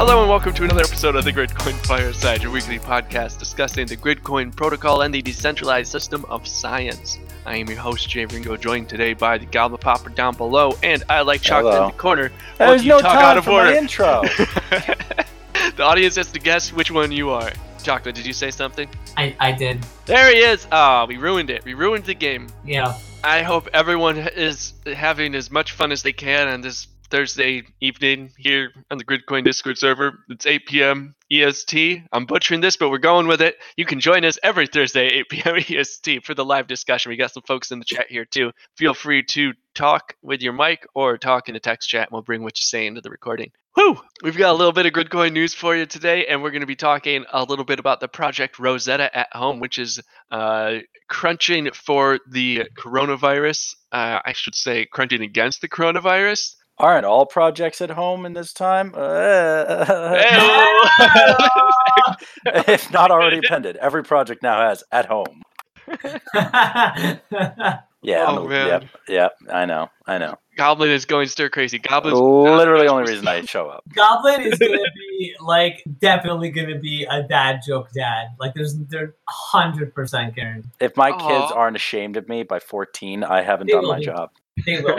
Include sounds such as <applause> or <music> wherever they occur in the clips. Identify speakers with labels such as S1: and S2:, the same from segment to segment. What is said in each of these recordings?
S1: Hello and welcome to another episode of the Gridcoin Fireside, your weekly podcast discussing the Gridcoin protocol and the decentralized system of science. I am your host, Jay Ringo, joined today by the Goblet Popper down below, and I like chocolate
S2: Hello.
S1: in the corner.
S2: There's no
S1: Talk
S2: time
S1: out of
S2: for my intro. <laughs> <laughs>
S1: the audience has to guess which one you are. Chocolate, did you say something?
S3: I, I did.
S1: There he is! Ah, we ruined it. We ruined the game.
S3: Yeah.
S1: I hope everyone is having as much fun as they can on this Thursday evening here on the Gridcoin Discord server. It's 8 p.m. EST. I'm butchering this, but we're going with it. You can join us every Thursday, 8 p.m. EST, for the live discussion. We got some folks in the chat here too. Feel free to talk with your mic or talk in the text chat, and we'll bring what you say into the recording. Whew! We've got a little bit of Gridcoin news for you today, and we're going to be talking a little bit about the project Rosetta at Home, which is uh, crunching for the coronavirus. Uh, I should say crunching against the coronavirus.
S2: Aren't all projects at home in this time? <laughs> Uh, if not already <laughs> appended, every project now has at home. <laughs> Yeah, I'm
S1: Oh, man.
S2: yep, yep. I know, I know.
S1: Goblin is going stir crazy. Goblin's
S2: Literally, the only reason I show up.
S3: Goblin is gonna be like definitely gonna be a dad joke dad. Like there's they're hundred percent guaranteed.
S2: If my kids aren't ashamed of me by 14, I haven't
S3: They
S2: done my
S3: be.
S2: job.
S3: They will.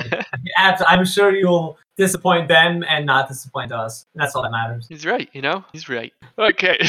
S3: I'm sure you'll disappoint them and not disappoint us. That's all that matters.
S1: He's right, you know? He's right. Okay.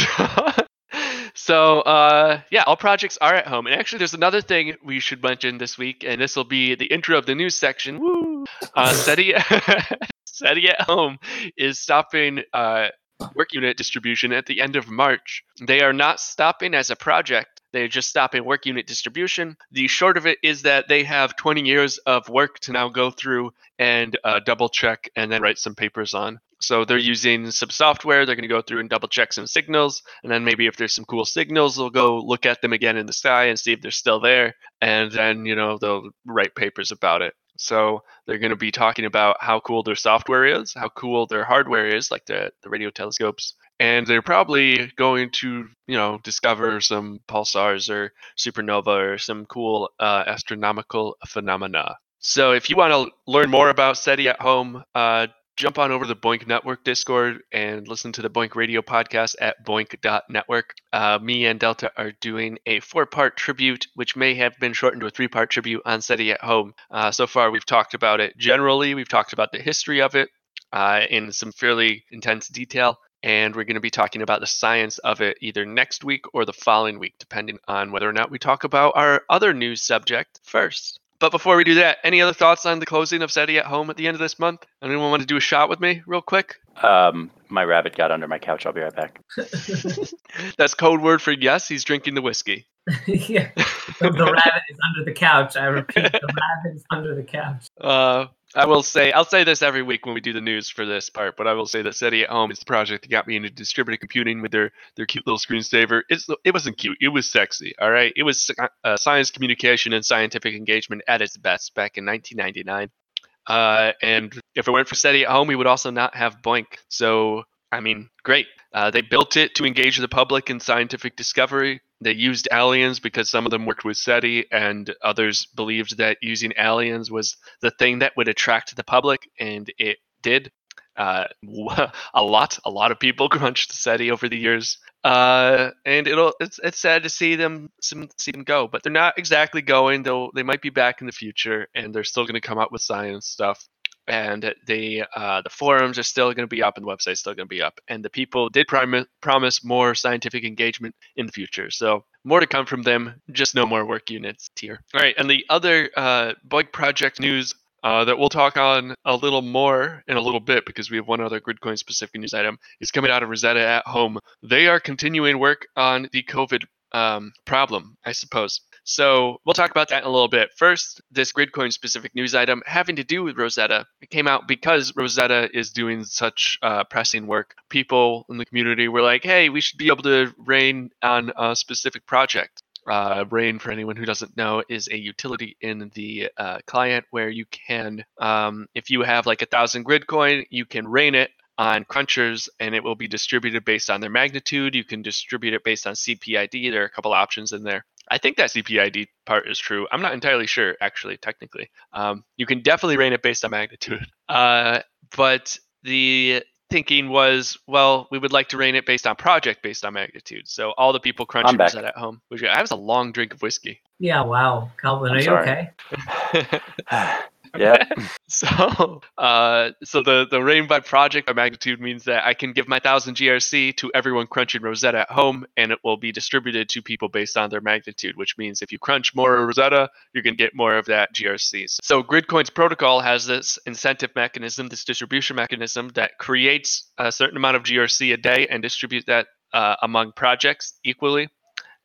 S1: <laughs> so, uh, yeah, all projects are at home. And actually, there's another thing we should mention this week, and this will be the intro of the news section. Woo! Uh, <laughs> SETI, <laughs> SETI at home is stopping uh, work unit distribution at the end of March. They are not stopping as a project. They're just stopping work unit distribution. The short of it is that they have 20 years of work to now go through and uh, double check and then write some papers on. So they're using some software. They're going to go through and double check some signals, and then maybe if there's some cool signals, they'll go look at them again in the sky and see if they're still there, and then you know they'll write papers about it. So they're going to be talking about how cool their software is, how cool their hardware is, like the the radio telescopes, and they're probably going to you know discover some pulsars or supernova or some cool uh, astronomical phenomena. So if you want to learn more about SETI at home, uh, jump on over to the BOINC Network Discord and listen to the BOINC Radio podcast at boinc.network. Uh, me and Delta are doing a four part tribute, which may have been shortened to a three part tribute on SETI at home. Uh, so far, we've talked about it generally, we've talked about the history of it uh, in some fairly intense detail. And we're going to be talking about the science of it either next week or the following week, depending on whether or not we talk about our other news subject first. But before we do that, any other thoughts on the closing of SETI at home at the end of this month? Anyone want to do a shot with me, real quick?
S2: Um, my rabbit got under my couch. I'll be right back. <laughs>
S1: That's code word for yes, he's drinking the whiskey. <laughs>
S3: yeah. The, the rabbit is under the couch. I repeat, the rabbit is under the couch.
S1: Uh, I will say, I'll say this every week when we do the news for this part, but I will say that SETI at home is the project that got me into distributed computing with their, their cute little screensaver. It's, it wasn't cute, it was sexy, all right? It was uh, science communication and scientific engagement at its best back in 1999. Uh, and if it weren't for SETI at home, we would also not have BOINC. So, I mean, great. Uh, they built it to engage the public in scientific discovery. They used aliens because some of them worked with SETI, and others believed that using aliens was the thing that would attract the public, and it did. Uh, <laughs> a lot, a lot of people <laughs> crunched SETI over the years, uh, and it'll it's it's sad to see them some, see them go, but they're not exactly going. They'll they might be back in the future, and they're still going to come out with science stuff. And the uh, the forums are still going to be up and the website's still going to be up. And the people did prom- promise more scientific engagement in the future. So more to come from them. Just no more work units here. All right and the other uh, BOINC project news uh, that we'll talk on a little more in a little bit because we have one other gridcoin specific news item is coming out of rosetta at home they are continuing work on the covid um, problem i suppose so we'll talk about that in a little bit. First, this Gridcoin specific news item having to do with Rosetta. It came out because Rosetta is doing such uh, pressing work. People in the community were like, hey, we should be able to rain on a specific project. Uh, Rain, for anyone who doesn't know, is a utility in the uh, client where you can, um, if you have like a thousand grid coin, you can rain it on crunchers and it will be distributed based on their magnitude. You can distribute it based on CPID. There are a couple options in there. I think that CPID part is true. I'm not entirely sure, actually, technically. Um, you can definitely rain it based on magnitude. <laughs> Uh, but the thinking was, well, we would like to rain it based on project based on magnitude. So all the people crunching
S2: back.
S1: Rosetta at home. Which I was a long drink of whiskey.
S3: Yeah, wow. Calvin,
S2: I'm
S3: are you
S2: sorry.
S3: okay? <sighs> <laughs>
S2: yeah. <laughs>
S1: so, uh, so the the rain by project by magnitude means that I can give my thousand GRC to everyone crunching Rosetta at home, and it will be distributed to people based on their magnitude. Which means if you crunch more Rosetta, you're to get more of that GRC. So Gridcoin's protocol has this incentive mechanism, this distribution mechanism that creates a certain amount of GRC a day and distributes that uh, among projects equally.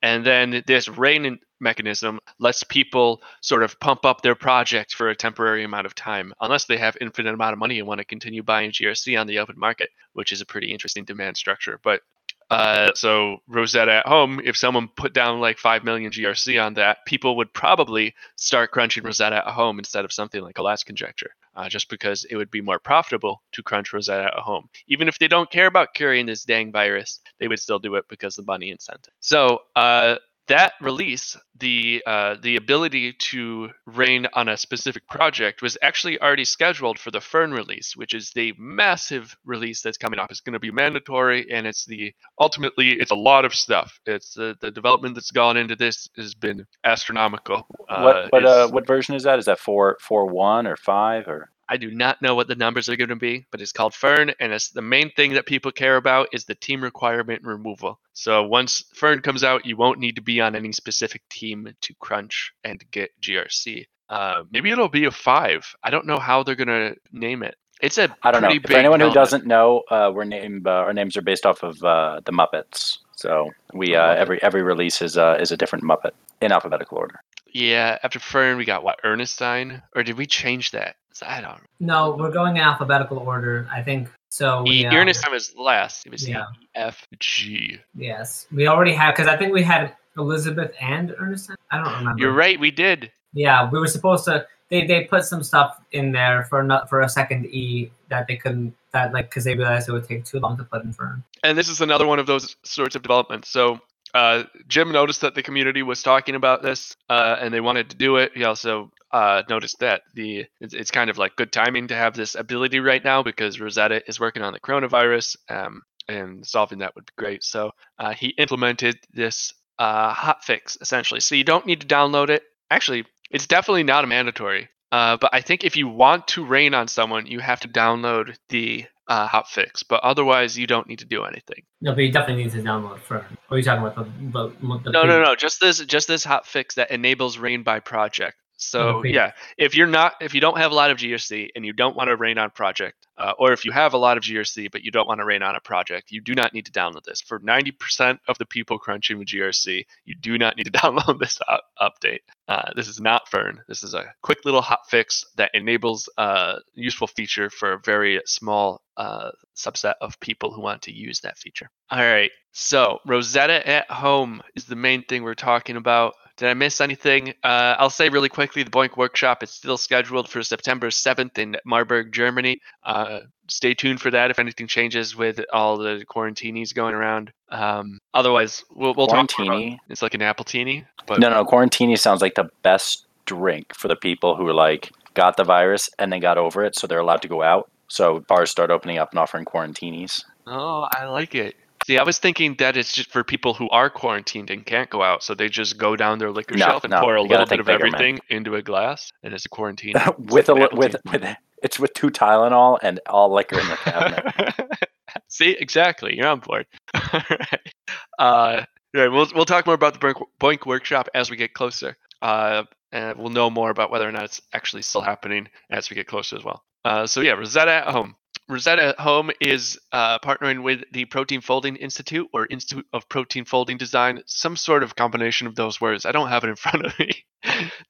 S1: And then this rain mechanism lets people sort of pump up their project for a temporary amount of time, unless they have infinite amount of money and want to continue buying GRC on the open market, which is a pretty interesting demand structure. But uh, so Rosetta at home, if someone put down like five million GRC on that, people would probably start crunching Rosetta at home instead of something like Collatz conjecture, uh, just because it would be more profitable to crunch Rosetta at home. Even if they don't care about curing this dang virus, they would still do it because the money incentive. So uh, that release, the uh, the ability to rain on a specific project, was actually already scheduled for the Fern release, which is the massive release that's coming up. It's going to be mandatory, and it's the ultimately it's a lot of stuff. It's the the development that's gone into this has been astronomical.
S2: what what uh, what version is that? Is that four four one or five or?
S1: I do not know what the numbers are going to be, but it's called Fern, and it's the main thing that people care about is the team requirement removal. So once Fern comes out, you won't need to be on any specific team to crunch and get GRC. Uh, maybe it'll be a five. I don't know how they're going to name it. It's a
S2: I don't know. For anyone who doesn't know, uh, we're named uh, our names are based off of uh, the Muppets. So we uh, every every release is uh, is a different Muppet in alphabetical order.
S1: Yeah, after Fern, we got what Ernestine, or did we change that? I don't. Know.
S3: No, we're going in alphabetical order. I think so. We,
S1: E-
S3: uh,
S1: Ernestine was last. It was
S3: yeah.
S1: E, F, G.
S3: Yes, we already have because I think we had Elizabeth and Ernestine. I don't remember.
S1: You're right. We did.
S3: Yeah, we were supposed to. They, they put some stuff in there for not for a second E that they couldn't that like because they realized it would take too long to put in Fern.
S1: and this is another one of those sorts of developments. So uh, Jim noticed that the community was talking about this, uh, and they wanted to do it. He also uh, noticed that the it's, it's kind of like good timing to have this ability right now because Rosetta is working on the coronavirus, um, and solving that would be great. So uh, he implemented this uh, hot fix essentially. So you don't need to download it. Actually, it's definitely not a mandatory. Uh, but I think if you want to rain on someone, you have to download the uh, hotfix. But otherwise, you don't need to do anything.
S3: No, but you definitely need to download Fern. Or are you talking about the, the, the
S1: No, no, no. Just this, just this hotfix that enables rain by project. So yeah, if you're not, if you don't have a lot of GRC and you don't want to rain on project, uh, or if you have a lot of GRC but you don't want to rain on a project, you do not need to download this. For 90% of the people crunching with GRC, you do not need to <laughs> download this up- update. Uh, this is not Fern. This is a quick little hot fix that enables a useful feature for a very small uh, subset of people who want to use that feature. All right. So Rosetta at home is the main thing we're talking about. Did I miss anything? Uh, I'll say really quickly the BOINC workshop is still scheduled for September 7th in Marburg, Germany. Uh, stay tuned for that if anything changes with all the quarantinis going around. Um, otherwise, we'll, we'll talk about-
S2: Quarantini?
S1: It's like an appletini, but
S2: No, no, Quarantini sounds like the best drink for the people who are like got the virus and then got over it, so they're allowed to go out. So bars start opening up and offering Quarantinis.
S1: oh, I like it. See, I was thinking that it's just for people who are quarantined and can't go out, so they just go down their liquor
S2: No,
S1: shelf and
S2: no,
S1: pour a little bit of
S2: bigger, man.
S1: everything into a glass, and it's a quarantine. <laughs>
S2: with a
S1: like
S2: with with it's with two Tylenol and all liquor in the cabinet. <laughs>
S1: See, exactly. You're on board. <laughs> All right. Uh, yeah, we'll we'll talk more about the BOINC, BOINC workshop as we get closer. Uh, and we'll know more about whether or not it's actually still happening as we get closer as well. Uh, so yeah, Rosetta at home. Rosetta home is uh, partnering with the Protein Folding Institute or Institute of Protein Folding Design, some sort of combination of those words. I don't have it in <laughs> front of me.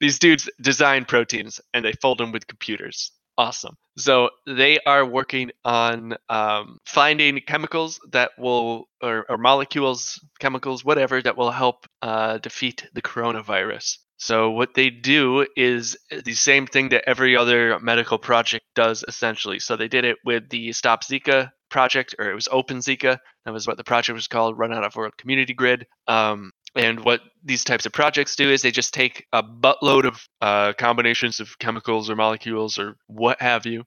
S1: These dudes design proteins and they fold them with computers awesome. So they are working on um, finding chemicals that will, or, or molecules, chemicals, whatever, that will help uh, defeat the coronavirus. So what they do is the same thing that every other medical project does, essentially. So they did it with the Stop Zika project, or it was Open Zika. That was what the project was called, run out of World Community Grid. Um, and what these types of projects do is they just take a buttload of uh, combinations of chemicals or molecules or what have you,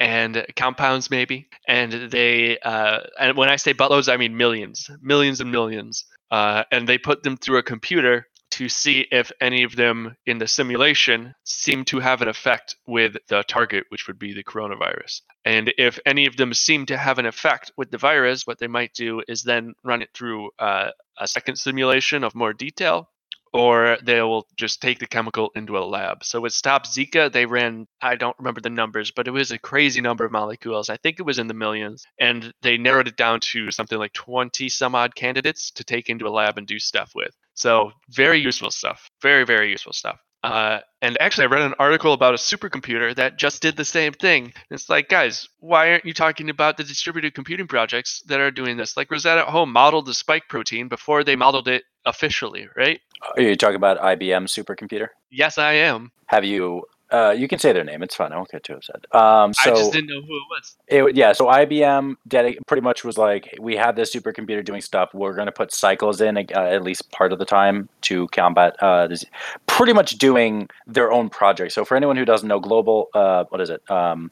S1: and compounds maybe, and they uh, and when I say buttloads, I mean millions, millions and millions, uh, and they put them through a computer to see if any of them in the simulation seem to have an effect with the target, which would be the coronavirus. And if any of them seem to have an effect with the virus, what they might do is then run it through uh, a second simulation of more detail or they will just take the chemical into a lab. So with Stop Zika, they ran, I don't remember the numbers, but it was a crazy number of molecules. I think it was in the millions. And they narrowed it down to something like 20 some odd candidates to take into a lab and do stuff with. So very useful stuff. Very, very useful stuff. Uh, and actually, I read an article about a supercomputer that just did the same thing. It's like, guys, why aren't you talking about the distributed computing projects that are doing this? Like Rosetta at Home modeled the spike protein before they modeled it officially, right?
S2: Are you talking about IBM supercomputer?
S1: Yes, I am.
S2: Have you uh, you can say their name. It's fine. I won't get too upset. Um, so
S1: I just didn't know who it was.
S2: It, yeah, so IBM dedi- pretty much was like, we have this supercomputer doing stuff. We're going to put cycles in uh, at least part of the time to combat uh, this. Pretty much doing their own project. So for anyone who doesn't know, global, uh, what is it? Um,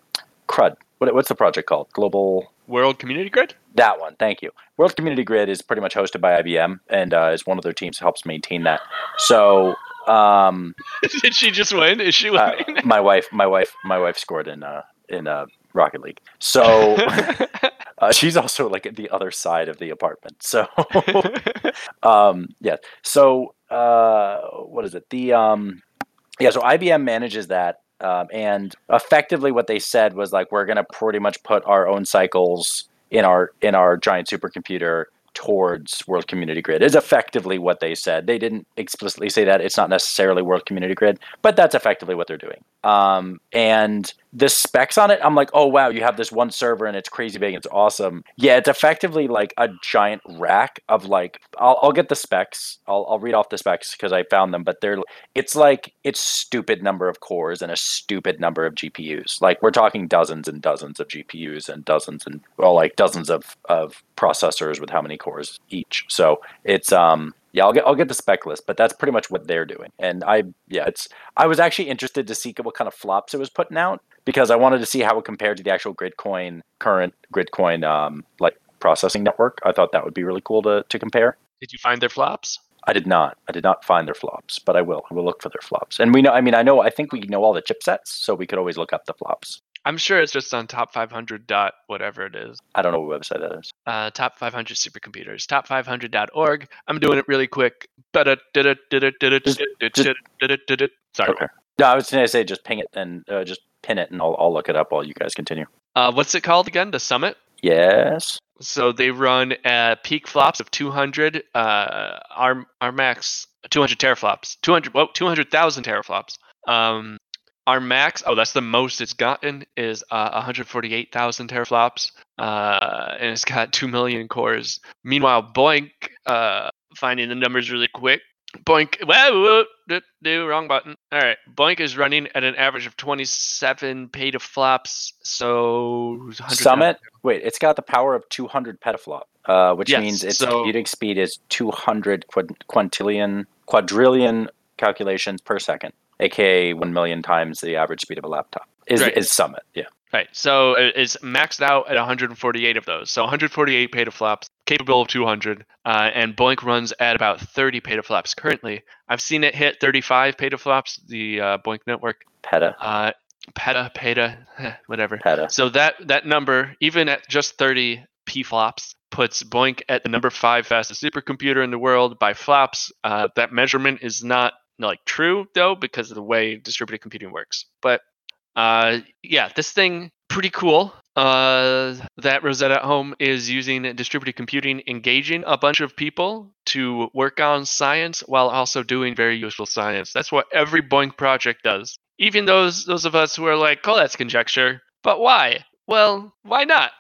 S2: CRUD. What, what's the project called? Global
S1: World Community Grid.
S2: That one, thank you. World Community Grid is pretty much hosted by IBM, and uh, is one of their teams that helps maintain that. So um, <laughs>
S1: Did she just win? Is she
S2: uh,
S1: winning?
S2: my wife, my wife, my wife scored in uh, in uh, Rocket League. So <laughs> uh, she's also like at the other side of the apartment. So <laughs> um, yeah. So uh, what is it? The um, yeah. So IBM manages that. Um, and effectively, what they said was like, we're going to pretty much put our own cycles in our in our giant supercomputer towards World Community Grid is effectively what they said. They didn't explicitly say that. It's not necessarily World Community Grid, but that's effectively what they're doing. Um, and the specs on it, I'm like, oh wow, you have this one server and it's crazy big, it's awesome. Yeah, it's effectively like a giant rack of like, I'll, I'll get the specs. I'll, I'll read off the specs because I found them, but they're it's like it's stupid number of cores and a stupid number of GPUs. Like we're talking dozens and dozens of GPUs and dozens and well, like dozens of of processors with how many cores each. So it's um yeah, I'll get I'll get the spec list, but that's pretty much what they're doing. And I yeah, it's I was actually interested to see what kind of flops it was putting out because I wanted to see how it compared to the actual Gridcoin current Gridcoin um like processing network. I thought that would be really cool to to compare.
S1: Did you find their flops?
S2: I did not. I did not find their flops, but I will. I will look for their flops. And we know I mean I know I think we know all the chipsets, so we could always look up the flops.
S1: I'm sure it's just on top 500 dot whatever it is.
S2: I don't know what website that is.
S1: Uh, top 500 supercomputers. Top500.org. I'm doing it really quick. Sorry.
S2: Okay. No, I was going to say just ping it and uh, just pin it, and I'll, I'll look it up while you guys continue.
S1: Uh, what's it called again? The Summit.
S2: Yes.
S1: So they run uh, peak flops of 200. Uh, our our max 200 teraflops. 200. Well, 200,000 teraflops. Um, our max. Oh, that's the most it's gotten is uh, 148,000 teraflops. Uh, and it's got two million cores. Meanwhile, BOINC. Uh, finding the numbers really quick. BOINC. Do, do, wrong button. All right. BOINC is running at an average of 27 petaflops. So
S2: Summit. Wait, it's got the power of 200 petaflop, uh, which
S1: Yes,
S2: means its
S1: so-
S2: computing speed is 200 quad- quintillion quadrillion calculations per second, aka 1 million times the average speed of a laptop. Is
S1: Right.
S2: is Summit? Yeah.
S1: Right. So it's maxed out at 148 of those. So 148 petaflops, capable of 200, uh, and BOINC runs at about 30 petaflops currently. I've seen it hit 35 petaflops. The uh, BOINC network,
S2: Peta.
S1: uh, peta, peta, <laughs> whatever.
S2: Peta.
S1: So that that number, even at just 30 p flops, puts BOINC at the number five fastest supercomputer in the world by flops. Uh, that measurement is not like true though because of the way distributed computing works. But uh, yeah, this thing pretty cool. Uh, that Rosetta at Home is using distributed computing, engaging a bunch of people to work on science while also doing very useful science. That's what every BOINC project does. Even those those of us who are like, "Oh, that's conjecture," but why? Well, why not?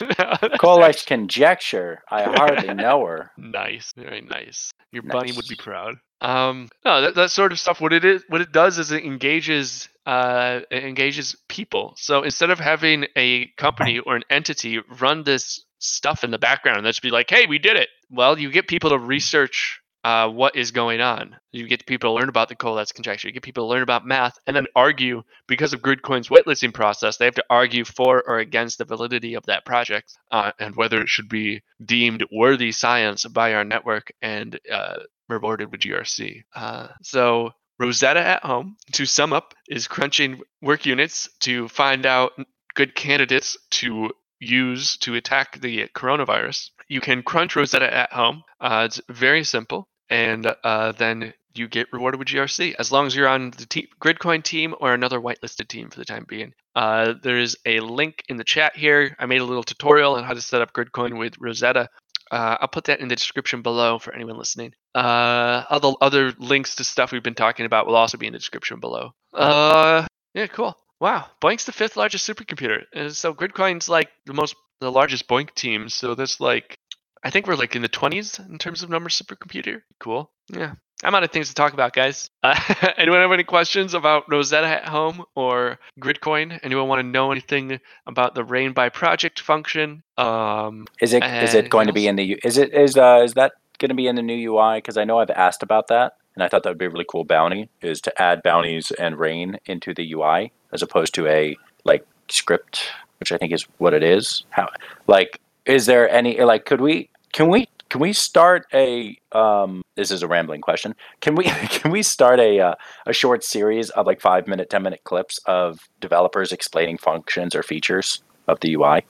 S1: <laughs>
S2: Life conjecture. I hardly know her. <laughs>
S1: Nice, very nice. Your bunny would be proud. Um, no, that, that sort of stuff. What it is, what it does is it engages, uh, it engages people. So instead of having a company or an entity run this stuff in the background, and just be like, "Hey, we did it." Well, you get people to research uh, what is going on. You get people to learn about the Collatz conjecture. You get people to learn about math, and then argue because of Gridcoin's whitelisting process. They have to argue for or against the validity of that project uh, and whether it should be deemed worthy science by our network and uh, rewarded with GRC. Uh, so Rosetta at home, to sum up, is crunching work units to find out good candidates to use to attack the coronavirus. You can crunch Rosetta at home. Uh, it's very simple, and uh, then you get rewarded with GRC as long as you're on the te- Gridcoin team or another whitelisted team for the time being. Uh, there is a link in the chat here. I made a little tutorial on how to set up Gridcoin with Rosetta. Uh, I'll put that in the description below for anyone listening. Uh, other other links to stuff we've been talking about will also be in the description below. Uh, yeah, cool. Wow, BOINC's the fifth largest supercomputer. And so Gridcoin's like the most the largest BOINC team. So that's like I think we're like in the 20s in terms of number supercomputer. Cool. Yeah. I'm out of things to talk about, guys. <laughs> Uh, anyone have any questions about Rosetta at home or Gridcoin? Anyone want to know anything about the Rain by Project function? Um,
S2: Is it is it going to be in the is it is uh is that going to be in the new UI? Because I know I've asked about that, and I thought that would be a really cool bounty is to add bounties and rain into the UI as opposed to a like script, which I think is what it is. How like is there any like could we can we can we start a um this is a rambling question can we <laughs> can we start a uh, a short series of like five minute ten minute clips of developers explaining functions or features of the ui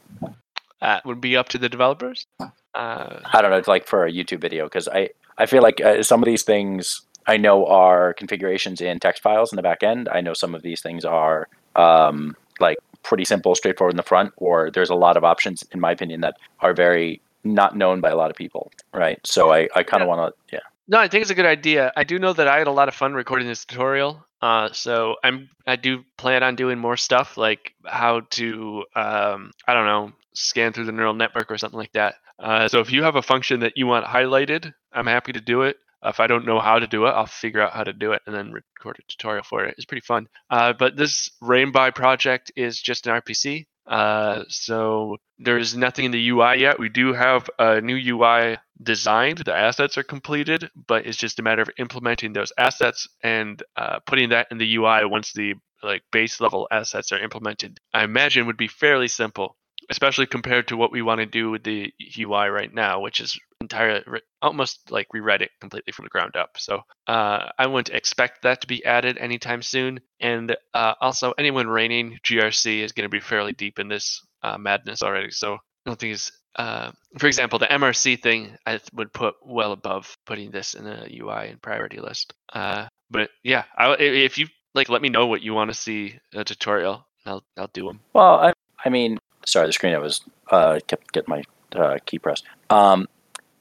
S1: that would be up to the developers. Uh,
S2: I don't know, it's like for a YouTube video, because I, I feel like uh, some of these things I know are configurations in text files in the back end. I know some of these things are um, like pretty simple, straightforward in the front, or there's a lot of options, in my opinion, that are very not known by a lot of people, right? So I, I kind of
S1: Yeah.
S2: want to, yeah.
S1: No, I think it's a good idea. I do know that I had a lot of fun recording this tutorial. Uh, so I'm I do plan on doing more stuff like how to um, I don't know scan through the neural network or something like that. Uh, so if you have a function that you want highlighted, I'm happy to do it. If I don't know how to do it, I'll figure out how to do it and then record a tutorial for it. It's pretty fun. Uh, but this rain by project is just an RPC. Uh, so there's nothing in the UI yet. We do have a new UI designed. The assets are completed, but it's just a matter of implementing those assets and uh, putting that in the UI once the like base level assets are implemented. I imagine would be fairly simple, especially compared to what we want to do with the UI right now, which is entirely almost like rewrite it completely from the ground up. So uh, I wouldn't expect that to be added anytime soon. And uh, also, anyone raining GRC is going to be fairly deep in this uh, madness already. So I don't think it's uh, for example, the MRC thing I would put well above putting this in a UI and priority list. Uh, but yeah, I, if you like, let me know what you want to see a tutorial. I'll I'll do them.
S2: Well, I, I mean, sorry, the screen I was uh, kept getting my uh, key pressed. Um,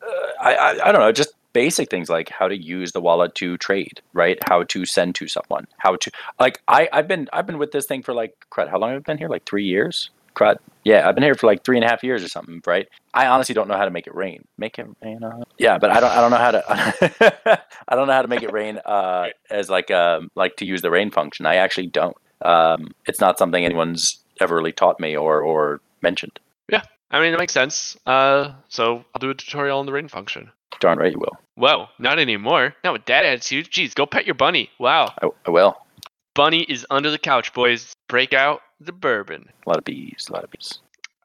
S2: uh, I, I I don't know, just basic things like how to use the wallet to trade, right? How to send to someone, how to like I I've been I've been with this thing for like crud. How long have I been here? Like three years. Crud. Yeah, I've been here for like three and a half years or something, right? I honestly don't know how to make it rain. Make it rain. Uh, yeah, but I don't. I don't know how to. <laughs> I don't know how to make it rain uh, as like um like to use the rain function. I actually don't. Um, it's not something anyone's ever really taught me or or mentioned.
S1: Yeah, I mean, it makes sense. Uh, so I'll do a tutorial on the rain function.
S2: Darn right you will.
S1: Whoa, not anymore. Not with that attitude. Jeez, go pet your bunny. Wow,
S2: I, I will.
S1: bunny is under the couch, boys. Break out the bourbon.
S2: A lot of bees. A lot of bees.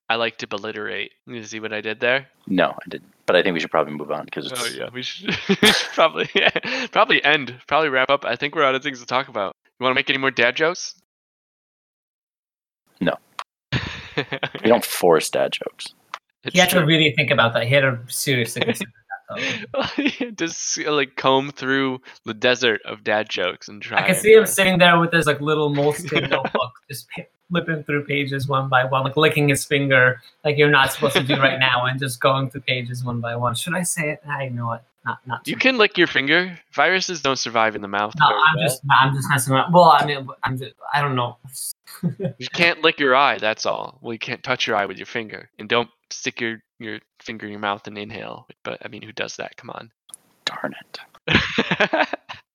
S1: I like to beliterate. You see what I did there?
S2: No, I didn't. But I think we should probably move on because
S1: Oh yeah, we should, <laughs> we should probably <laughs> probably end, probably wrap up. I think we're out of things to talk about. You want to make any more dad jokes?
S2: No. <laughs> we don't force dad jokes.
S1: It's
S3: He had to really think about that. He had to seriously <laughs> consider that. Though.
S1: Just like comb through the desert of dad jokes and try.
S3: I can see him sitting there with his like little moleskin <laughs> notebook, just flipping through pages one by one, like licking his finger, like you're not supposed to do right now, and just going through pages one by one. Should I say it? I know what. Not not.
S1: You can lick your finger. Viruses don't survive in the mouth.
S3: No, I'm
S1: well.
S3: just. I'm just messing around. Well, I mean, I'm just. I don't know. <laughs>
S1: You can't lick your eye. That's all. Well, you can't touch your eye with your finger, and don't stick your your finger in your mouth and inhale. But I mean, who does that? Come on.
S2: Darn it.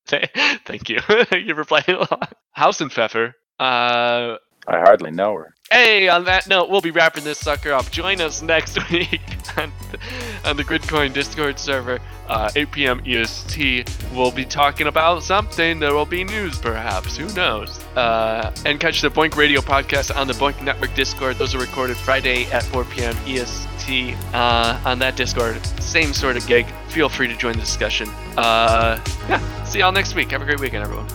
S2: <laughs>
S1: Thank you. Thank <laughs> you for playing along. Hasenpfeffer. Uh,
S2: I hardly know her.
S1: Hey, on that note, we'll be wrapping this sucker up. Join us next <laughs> week on, on the Gridcoin Discord server, uh, 8 p.m. EST. We'll be talking about something. There will be news, perhaps. Who knows? Uh, and catch the BOINC Radio podcast on the BOINC Network Discord. Those are recorded Friday at 4 p.m. EST uh, on that Discord. Same sort of gig. Feel free to join the discussion. Uh, yeah, see y'all next week. Have a great weekend, everyone.